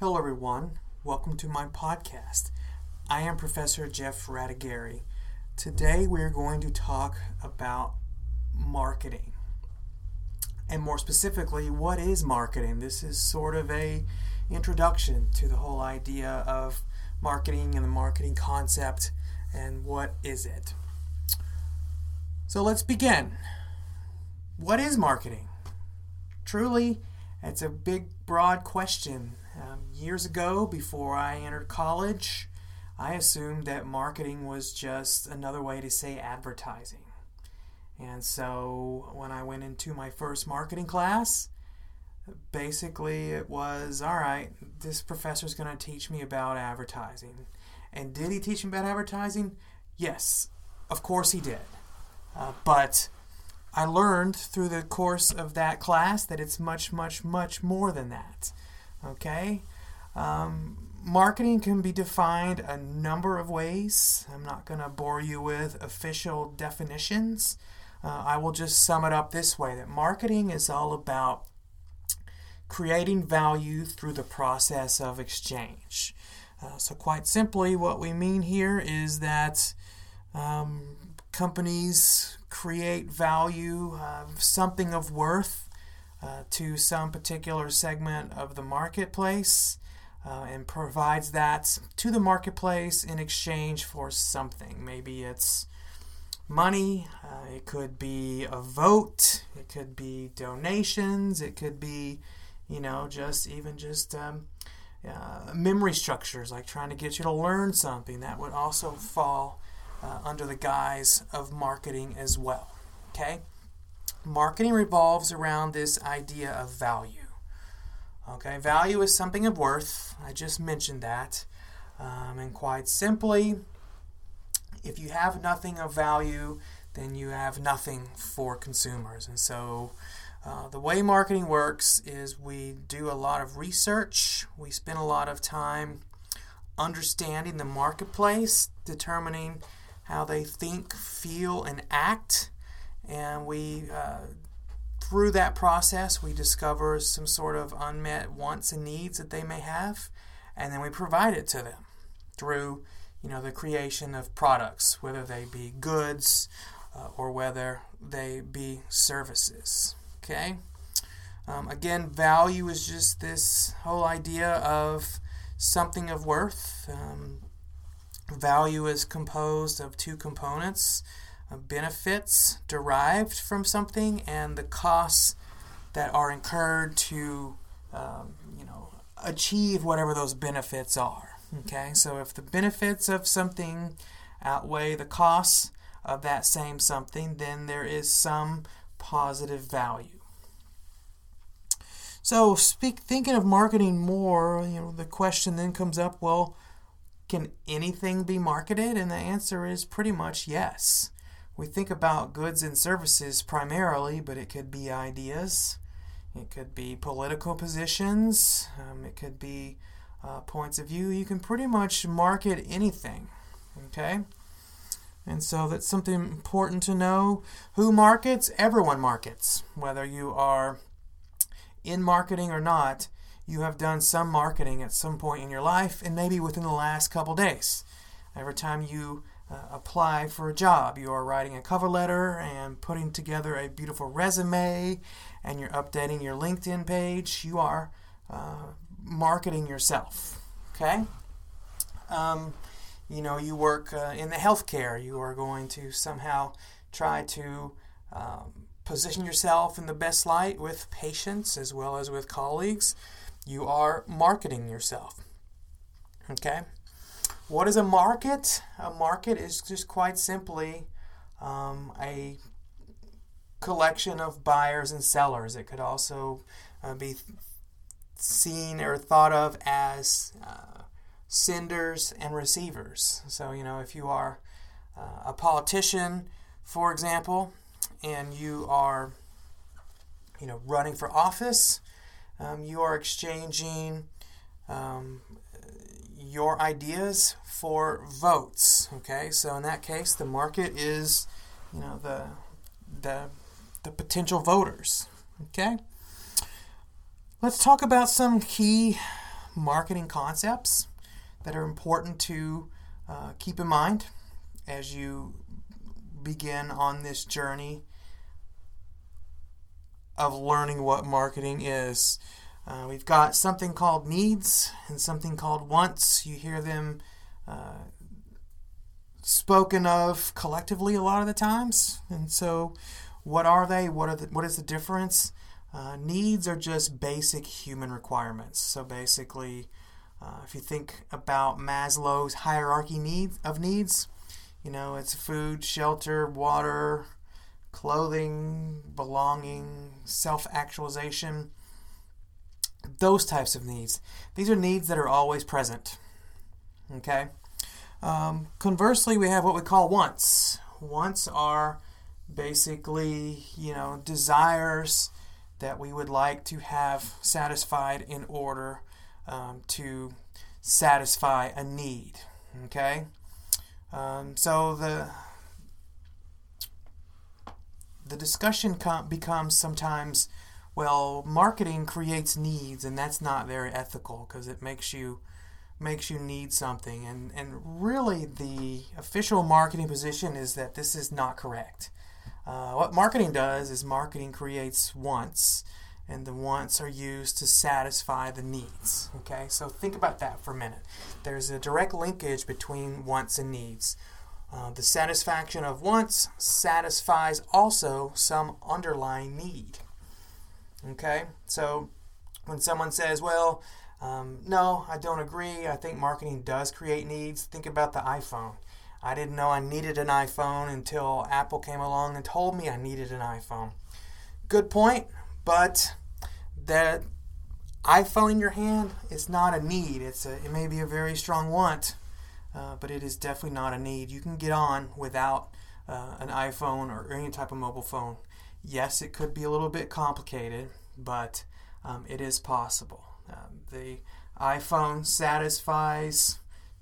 Hello, everyone. Welcome to my podcast. I am Professor Jeff Radigueri. Today, we're going to talk about marketing. And more specifically, what is marketing? This is sort of a introduction to the whole idea of marketing and the marketing concept and what is it. So let's begin. What is marketing? Truly, it's a big, broad question. Um, years ago, before I entered college, I assumed that marketing was just another way to say advertising. And so when I went into my first marketing class, basically it was all right, this professor's going to teach me about advertising. And did he teach me about advertising? Yes, of course he did. Uh, but I learned through the course of that class that it's much, much, much more than that. Okay? Um, marketing can be defined a number of ways. I'm not going to bore you with official definitions. Uh, I will just sum it up this way that marketing is all about creating value through the process of exchange. Uh, so, quite simply, what we mean here is that um, companies create value, uh, something of worth uh, to some particular segment of the marketplace uh, and provides that to the marketplace in exchange for something. Maybe it's money, uh, it could be a vote, it could be donations, it could be, you know, just even just. Um, uh, memory structures, like trying to get you to learn something, that would also fall uh, under the guise of marketing as well. Okay? Marketing revolves around this idea of value. Okay, value is something of worth. I just mentioned that. Um, and quite simply, if you have nothing of value, then you have nothing for consumers. And so, uh, the way marketing works is we do a lot of research, we spend a lot of time understanding the marketplace, determining how they think, feel, and act. And we, uh, through that process, we discover some sort of unmet wants and needs that they may have, and then we provide it to them through, you know, the creation of products, whether they be goods uh, or whether they be services. Okay. Um, again, value is just this whole idea of something of worth. Um, Value is composed of two components benefits derived from something and the costs that are incurred to um, you know achieve whatever those benefits are okay so if the benefits of something outweigh the costs of that same something then there is some positive value so speak thinking of marketing more you know the question then comes up well can anything be marketed? And the answer is pretty much yes. We think about goods and services primarily, but it could be ideas, it could be political positions, um, it could be uh, points of view. You can pretty much market anything. Okay? And so that's something important to know. Who markets? Everyone markets. Whether you are in marketing or not, you have done some marketing at some point in your life and maybe within the last couple days. Every time you uh, apply for a job, you are writing a cover letter and putting together a beautiful resume and you're updating your LinkedIn page, you are uh, marketing yourself. Okay? Um, you know, you work uh, in the healthcare, you are going to somehow try to um, position yourself in the best light with patients as well as with colleagues you are marketing yourself. Okay? What is a market? A market is just quite simply um, a collection of buyers and sellers. It could also uh, be seen or thought of as uh, senders and receivers. So, you know, if you are uh, a politician, for example, and you are, you know, running for office, um, you are exchanging um, your ideas for votes. Okay, so in that case, the market is, you know, the the the potential voters. Okay, let's talk about some key marketing concepts that are important to uh, keep in mind as you begin on this journey of learning what marketing is. Uh, we've got something called needs and something called wants. You hear them uh, spoken of collectively a lot of the times. And so, what are they? What are the, what is the difference? Uh, needs are just basic human requirements. So basically, uh, if you think about Maslow's hierarchy needs of needs, you know it's food, shelter, water, clothing, belonging, self-actualization. Those types of needs. These are needs that are always present. Okay. Um, conversely, we have what we call wants. Wants are basically, you know, desires that we would like to have satisfied in order um, to satisfy a need. Okay? Um, so the the discussion com- becomes sometimes, well, marketing creates needs, and that's not very ethical because it makes you makes you need something, and and really the official marketing position is that this is not correct. Uh, what marketing does is marketing creates wants, and the wants are used to satisfy the needs. Okay, so think about that for a minute. There's a direct linkage between wants and needs. Uh, the satisfaction of wants satisfies also some underlying need. Okay, so when someone says, well, um, no, I don't agree. I think marketing does create needs. Think about the iPhone. I didn't know I needed an iPhone until Apple came along and told me I needed an iPhone. Good point, but that iPhone in your hand is not a need. It's a, it may be a very strong want, uh, but it is definitely not a need. You can get on without uh, an iPhone or any type of mobile phone. Yes, it could be a little bit complicated, but um, it is possible. Um, the iPhone satisfies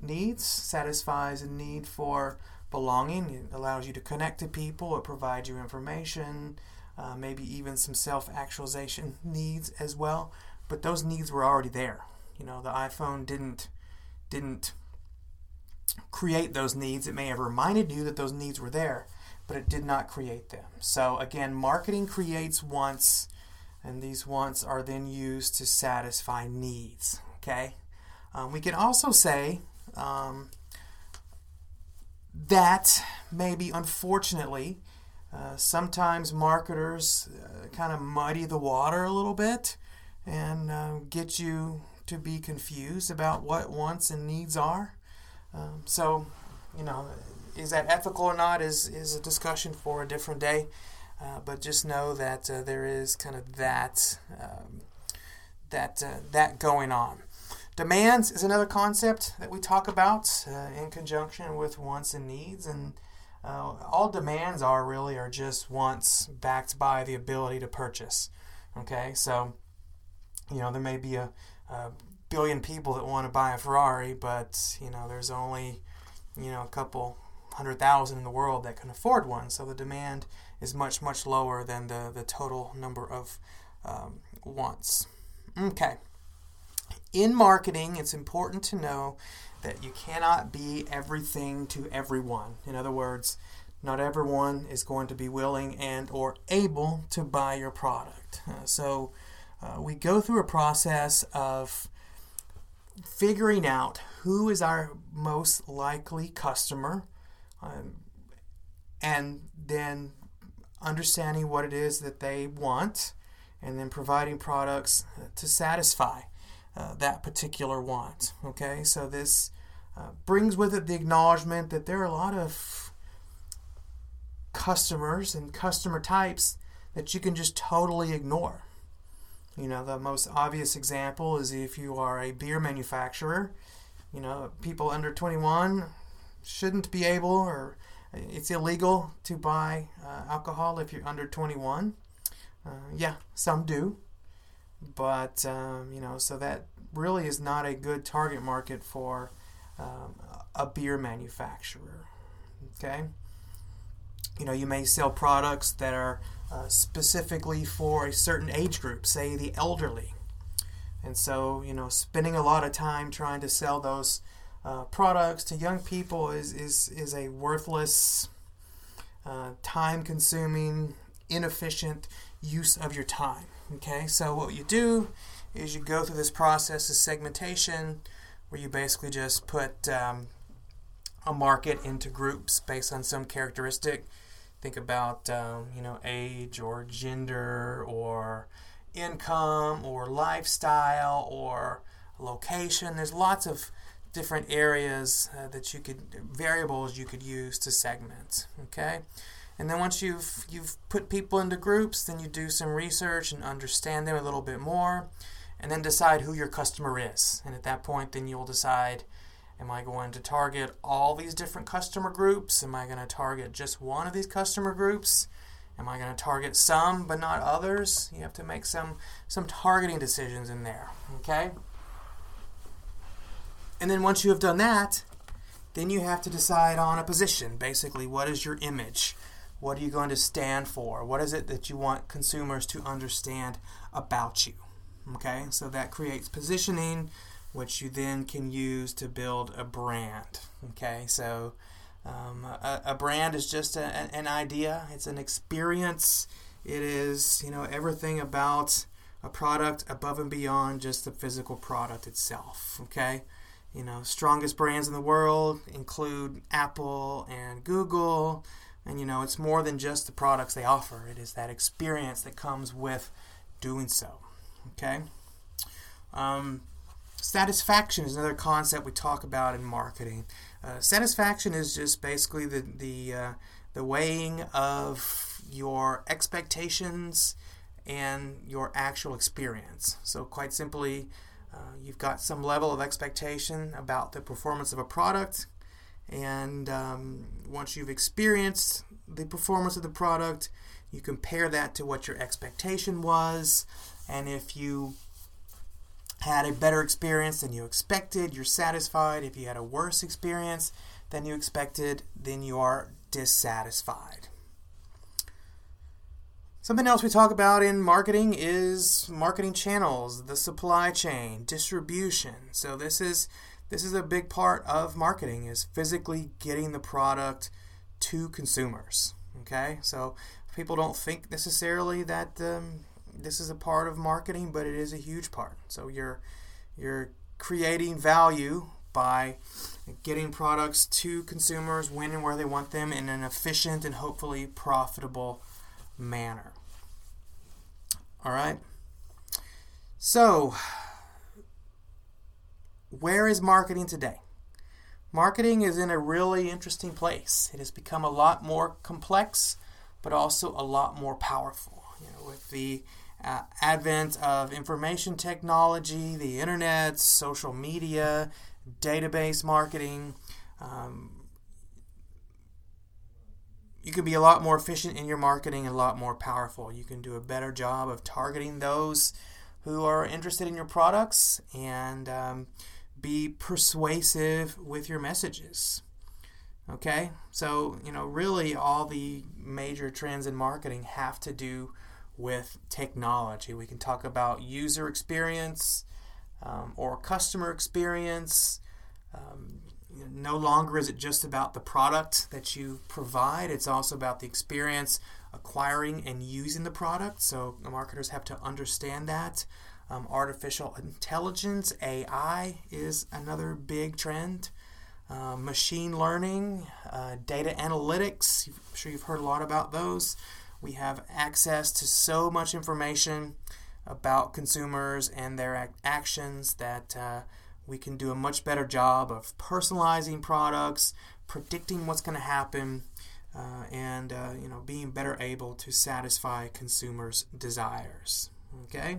needs, satisfies a need for belonging. It allows you to connect to people, it provides you information, uh, maybe even some self actualization needs as well. But those needs were already there. You know, the iPhone didn't didn't create those needs. It may have reminded you that those needs were there, but it did not create them. So again, marketing creates wants, and these wants are then used to satisfy needs. Okay. Um, we can also say um, that maybe unfortunately, uh, sometimes marketers uh, kind of muddy the water a little bit and uh, get you to be confused about what wants and needs are. Um, so, you know, is that ethical or not is, is a discussion for a different day. Uh, but just know that uh, there is kind of that um, that uh, that going on. Demands is another concept that we talk about uh, in conjunction with wants and needs, and uh, all demands are really are just wants backed by the ability to purchase. Okay, so you know there may be a, a billion people that want to buy a Ferrari, but you know there's only you know a couple hundred thousand in the world that can afford one. So the demand is much much lower than the the total number of um, wants. Okay in marketing, it's important to know that you cannot be everything to everyone. In other words, not everyone is going to be willing and or able to buy your product. Uh, so uh, we go through a process of figuring out who is our most likely customer um, and then understanding what it is that they want and then providing products to satisfy uh, that particular want. Okay, so this uh, brings with it the acknowledgement that there are a lot of customers and customer types that you can just totally ignore. You know, the most obvious example is if you are a beer manufacturer, you know, people under 21 shouldn't be able or it's illegal to buy uh, alcohol if you're under 21. Uh, yeah, some do. But, um, you know, so that really is not a good target market for um, a beer manufacturer. Okay? You know, you may sell products that are uh, specifically for a certain age group, say the elderly. And so, you know, spending a lot of time trying to sell those uh, products to young people is, is, is a worthless, uh, time consuming, inefficient use of your time. Okay, so what you do is you go through this process of segmentation where you basically just put um, a market into groups based on some characteristic. Think about um, you know age or gender or income or lifestyle or location. There's lots of different areas uh, that you could variables you could use to segment. Okay, and then once you've you've put people into groups, then you do some research and understand them a little bit more, and then decide who your customer is. And at that point, then you'll decide. Am I going to target all these different customer groups? Am I going to target just one of these customer groups? Am I going to target some but not others? You have to make some some targeting decisions in there, okay? And then once you have done that, then you have to decide on a position. Basically, what is your image? What are you going to stand for? What is it that you want consumers to understand about you? Okay, so that creates positioning, which you then can use to build a brand. Okay, so um, a, a, brand is just a, an idea, it's an experience. It is, you know, everything about a product above and beyond just the physical product itself. Okay, you know, strongest brands in the world include Apple and Google, and you know, it's more than just the products they offer. It is that experience that comes with doing so. Okay. Um, satisfaction is another concept we talk about in marketing. Uh, satisfaction is just basically the the uh, the weighing of your expectations and your actual experience. So, quite simply, uh, you've got some level of expectation about the performance of a product, and um, once you've experienced the performance of the product, you compare that to what your expectation was, and if you had a better experience than you expected, you're satisfied. If you had a worse experience than you expected, then you are dissatisfied. Something else we talk about in marketing is marketing channels, the supply chain, distribution. So this is this is a big part of marketing is physically getting the product to consumers. Okay, so people don't think necessarily that um, this is a part of marketing, but it is a huge part. So you're you're creating value by getting products to consumers when and where they want them in an efficient and hopefully profitable manner. All right. So, where is marketing today? Marketing is in a really interesting place. It has become a lot more complex, but also a lot more powerful. You know, with the uh, advent of information technology, the internet, social media, database marketing. Um, you can be a lot more efficient in your marketing and a lot more powerful. You can do a better job of targeting those who are interested in your products and um, be persuasive with your messages. Okay, so you know, really, all the major trends in marketing have to do with technology. We can talk about user experience um, or customer experience. Um, no longer is it just about the product that you provide, it's also about the experience acquiring and using the product. So, marketers have to understand that. Um, artificial intelligence, AI, is another big trend. Uh, machine learning, uh, data analytics, I'm sure you've heard a lot about those. We have access to so much information about consumers and their actions that uh, we can do a much better job of personalizing products, predicting what's going to happen, uh, and uh, you know being better able to satisfy consumers' desires. Okay.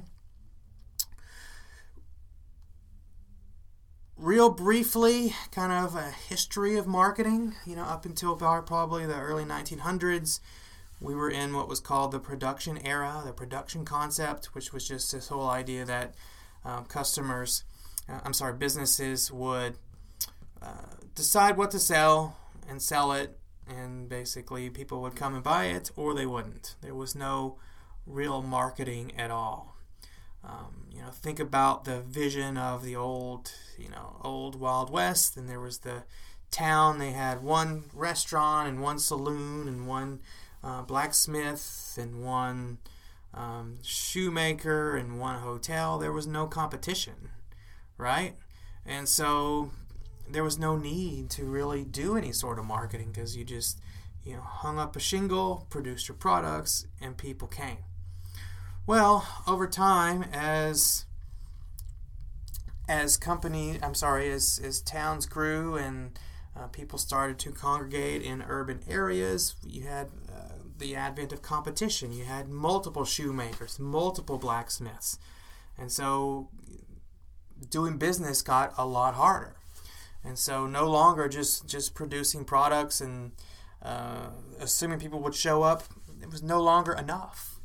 Real briefly, kind of a history of marketing. You know, up until probably the early 1900s we were in what was called the production era, the production concept, which was just this whole idea that um, customers, uh, I'm sorry, businesses would uh, decide what to sell and sell it, and basically people would come and buy it or they wouldn't. There was no real marketing at all. Um, you know, think about the vision of the old, you know, old Wild West. And there was the town. They had one restaurant and one saloon and one uh, blacksmith and one um, shoemaker and one hotel. There was no competition, right? And so there was no need to really do any sort of marketing because you just you know hung up a shingle, produced your products, and people came. Well, over time, as as company, I'm sorry, as as towns grew and uh, people started to congregate in urban areas, you had uh, the advent of competition. You had multiple shoemakers, multiple blacksmiths, and so doing business got a lot harder. And so, no longer just just producing products and uh, assuming people would show up, it was no longer enough.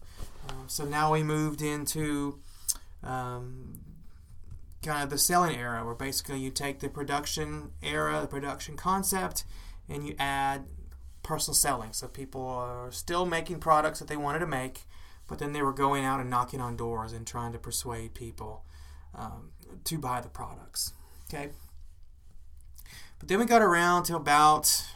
Um, so now we moved into um, kind of the selling era, where basically you take the production era, the production concept, and you add personal selling. So people are still making products that they wanted to make, but then they were going out and knocking on doors and trying to persuade people um, to buy the products. Okay. But then we got around to about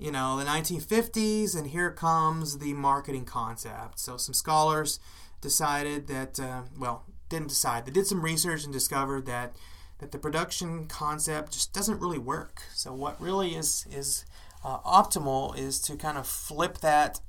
you know, the 1950s, and here comes the marketing concept. So some scholars decided that, uh, well, didn't decide. They did some research and discovered that that the production concept just doesn't really work. So what really is is uh, optimal is to kind of flip that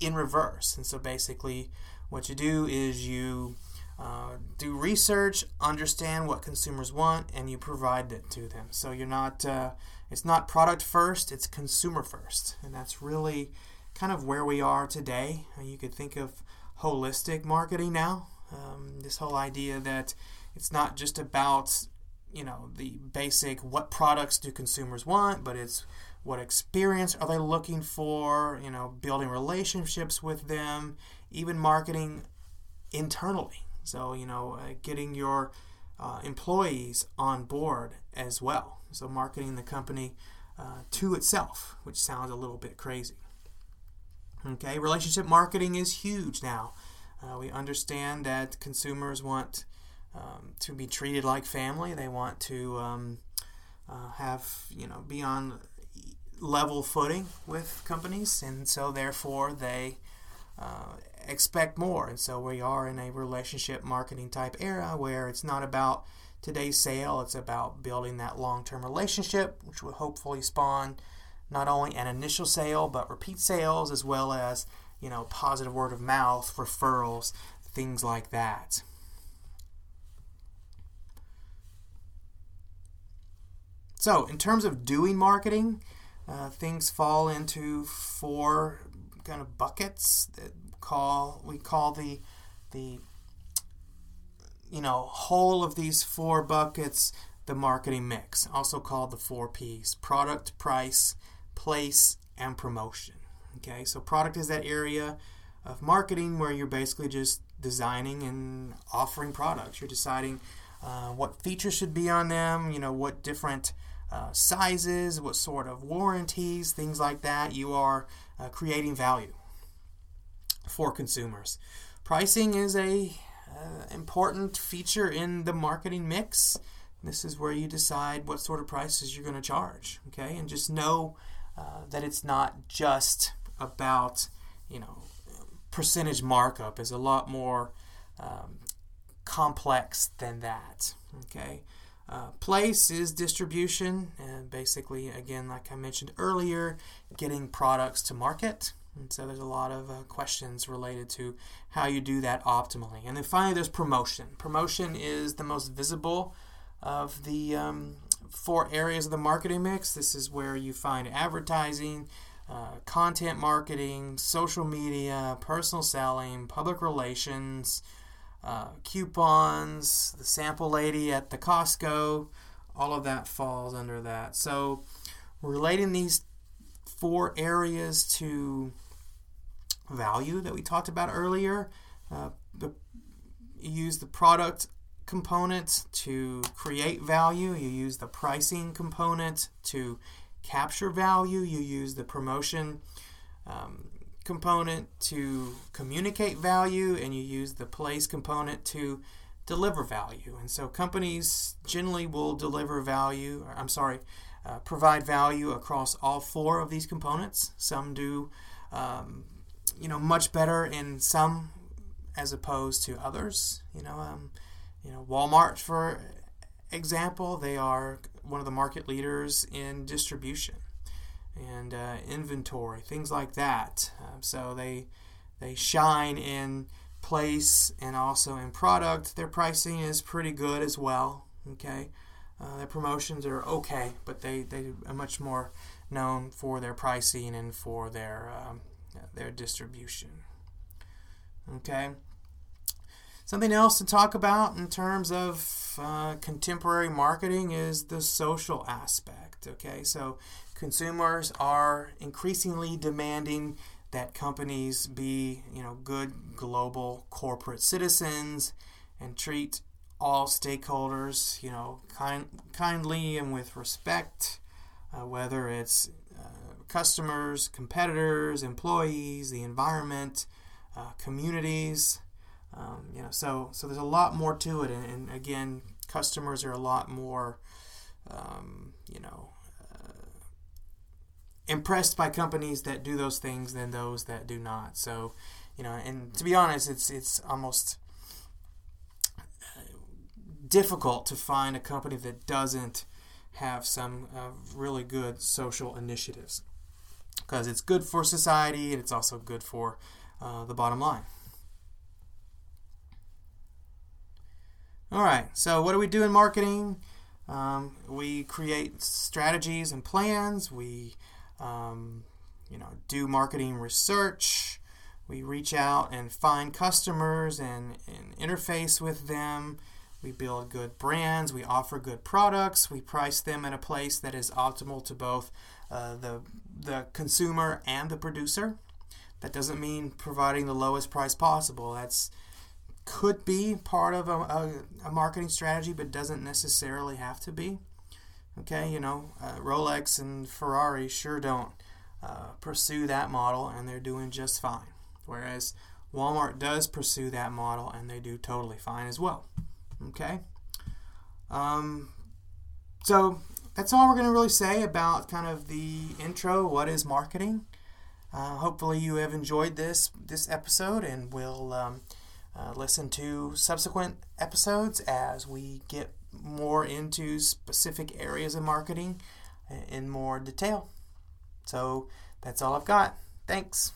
in reverse. And so basically, what you do is you uh, do research, understand what consumers want, and you provide it to them. So you're not uh, it's not product first, it's consumer first. And that's really kind of where we are today. Uh, you could think of holistic marketing now. Um, this whole idea that it's not just about you know the basic what products do consumers want but it's what experience are they looking for you know building relationships with them even marketing internally so you know uh, getting your uh, employees on board as well so marketing the company uh, to itself, which sounds a little bit crazy. Okay, relationship marketing is huge now. Uh, we understand that consumers want um, to be treated like family. They want to um, uh, have you know be on level footing with companies, and so therefore they uh, expect more. And so we are in a relationship marketing type era where it's not about today's sale. It's about building that long term relationship, which will hopefully spawn not only an initial sale, but repeat sales as well as, you know, positive word of mouth, referrals, things like that. So, in terms of doing marketing, uh, things fall into four kind of buckets that call we call the the you know, whole of these four buckets the marketing mix, also called the four P's product, price, place, and promotion. Okay, so product is that area of marketing where you're basically just designing and offering products. You're deciding uh, what features should be on them, you know, what different uh, sizes, what sort of warranties, things like that. You are uh, creating value for consumers. Pricing is a uh, important feature in the marketing mix. This is where you decide what sort of prices you're going to charge, okay? And just know uh, that it's not just about, you know, percentage markup is a lot more um, complex than that, okay? Uh, place is distribution, and basically, again, like I mentioned earlier, getting products to market. And so there's a lot of uh, questions related to how you do that optimally. And then finally, there's promotion. Promotion is the most visible of the um, four areas of the marketing mix. This is where you find advertising, uh, content marketing, social media, personal selling, public relations, uh, coupons, the sample lady at the Costco. All of that falls under that. So, relating these four areas to value that we talked about earlier. Uh, the, you use the product component to create value. You use the pricing component to capture value. You use the promotion um, component to communicate value, and you use the place component to deliver value. And so companies generally will deliver value, I'm sorry, uh, provide value across all four of these components. Some do, um, you know, much better in some as opposed to others. You know, um, you know, Walmart, for example, they are one of the market leaders in distribution and uh, inventory, things like that. Uh, so they they shine in place and also in product. Their pricing is pretty good as well. Okay, uh, their promotions are okay, but they, they are much more known for their pricing and for their um, their distribution. Okay. Something else to talk about in terms of uh, contemporary marketing is the social aspect. Okay, so consumers are increasingly demanding that companies be, you know, good global corporate citizens and treat all stakeholders, you know, kind, kindly and with respect, uh, whether it's customers, competitors, employees, the environment, uh, communities. Um, you know, so so there's a lot more to it, and, and again, customers are a lot more, um, you know, uh, impressed by companies that do those things than those that do not. So, you know, and to be honest, it's it's almost uh, difficult to find a company that doesn't have some uh, really good social initiatives because it's good for society and it's also good for uh, the bottom line. All right, so what do we do in marketing? Um, we create strategies and plans. We, um, you know, do marketing research. We reach out and find customers and, and interface with them. We build good brands. We offer good products. We price them in a place that is optimal to both uh, the the consumer and the producer. That doesn't mean providing the lowest price possible. That's could be part of a, a, a, marketing strategy, but doesn't necessarily have to be. Okay, you know, uh, Rolex and Ferrari sure don't uh, pursue that model, and they're doing just fine. Whereas Walmart does pursue that model, and they do totally fine as well. Okay, um, so that's all we're going to really say about kind of the intro. What is marketing? Uh, hopefully, you have enjoyed this this episode, and will. Um, uh, listen to subsequent episodes as we get more into specific areas of marketing in more detail. So that's all I've got. Thanks.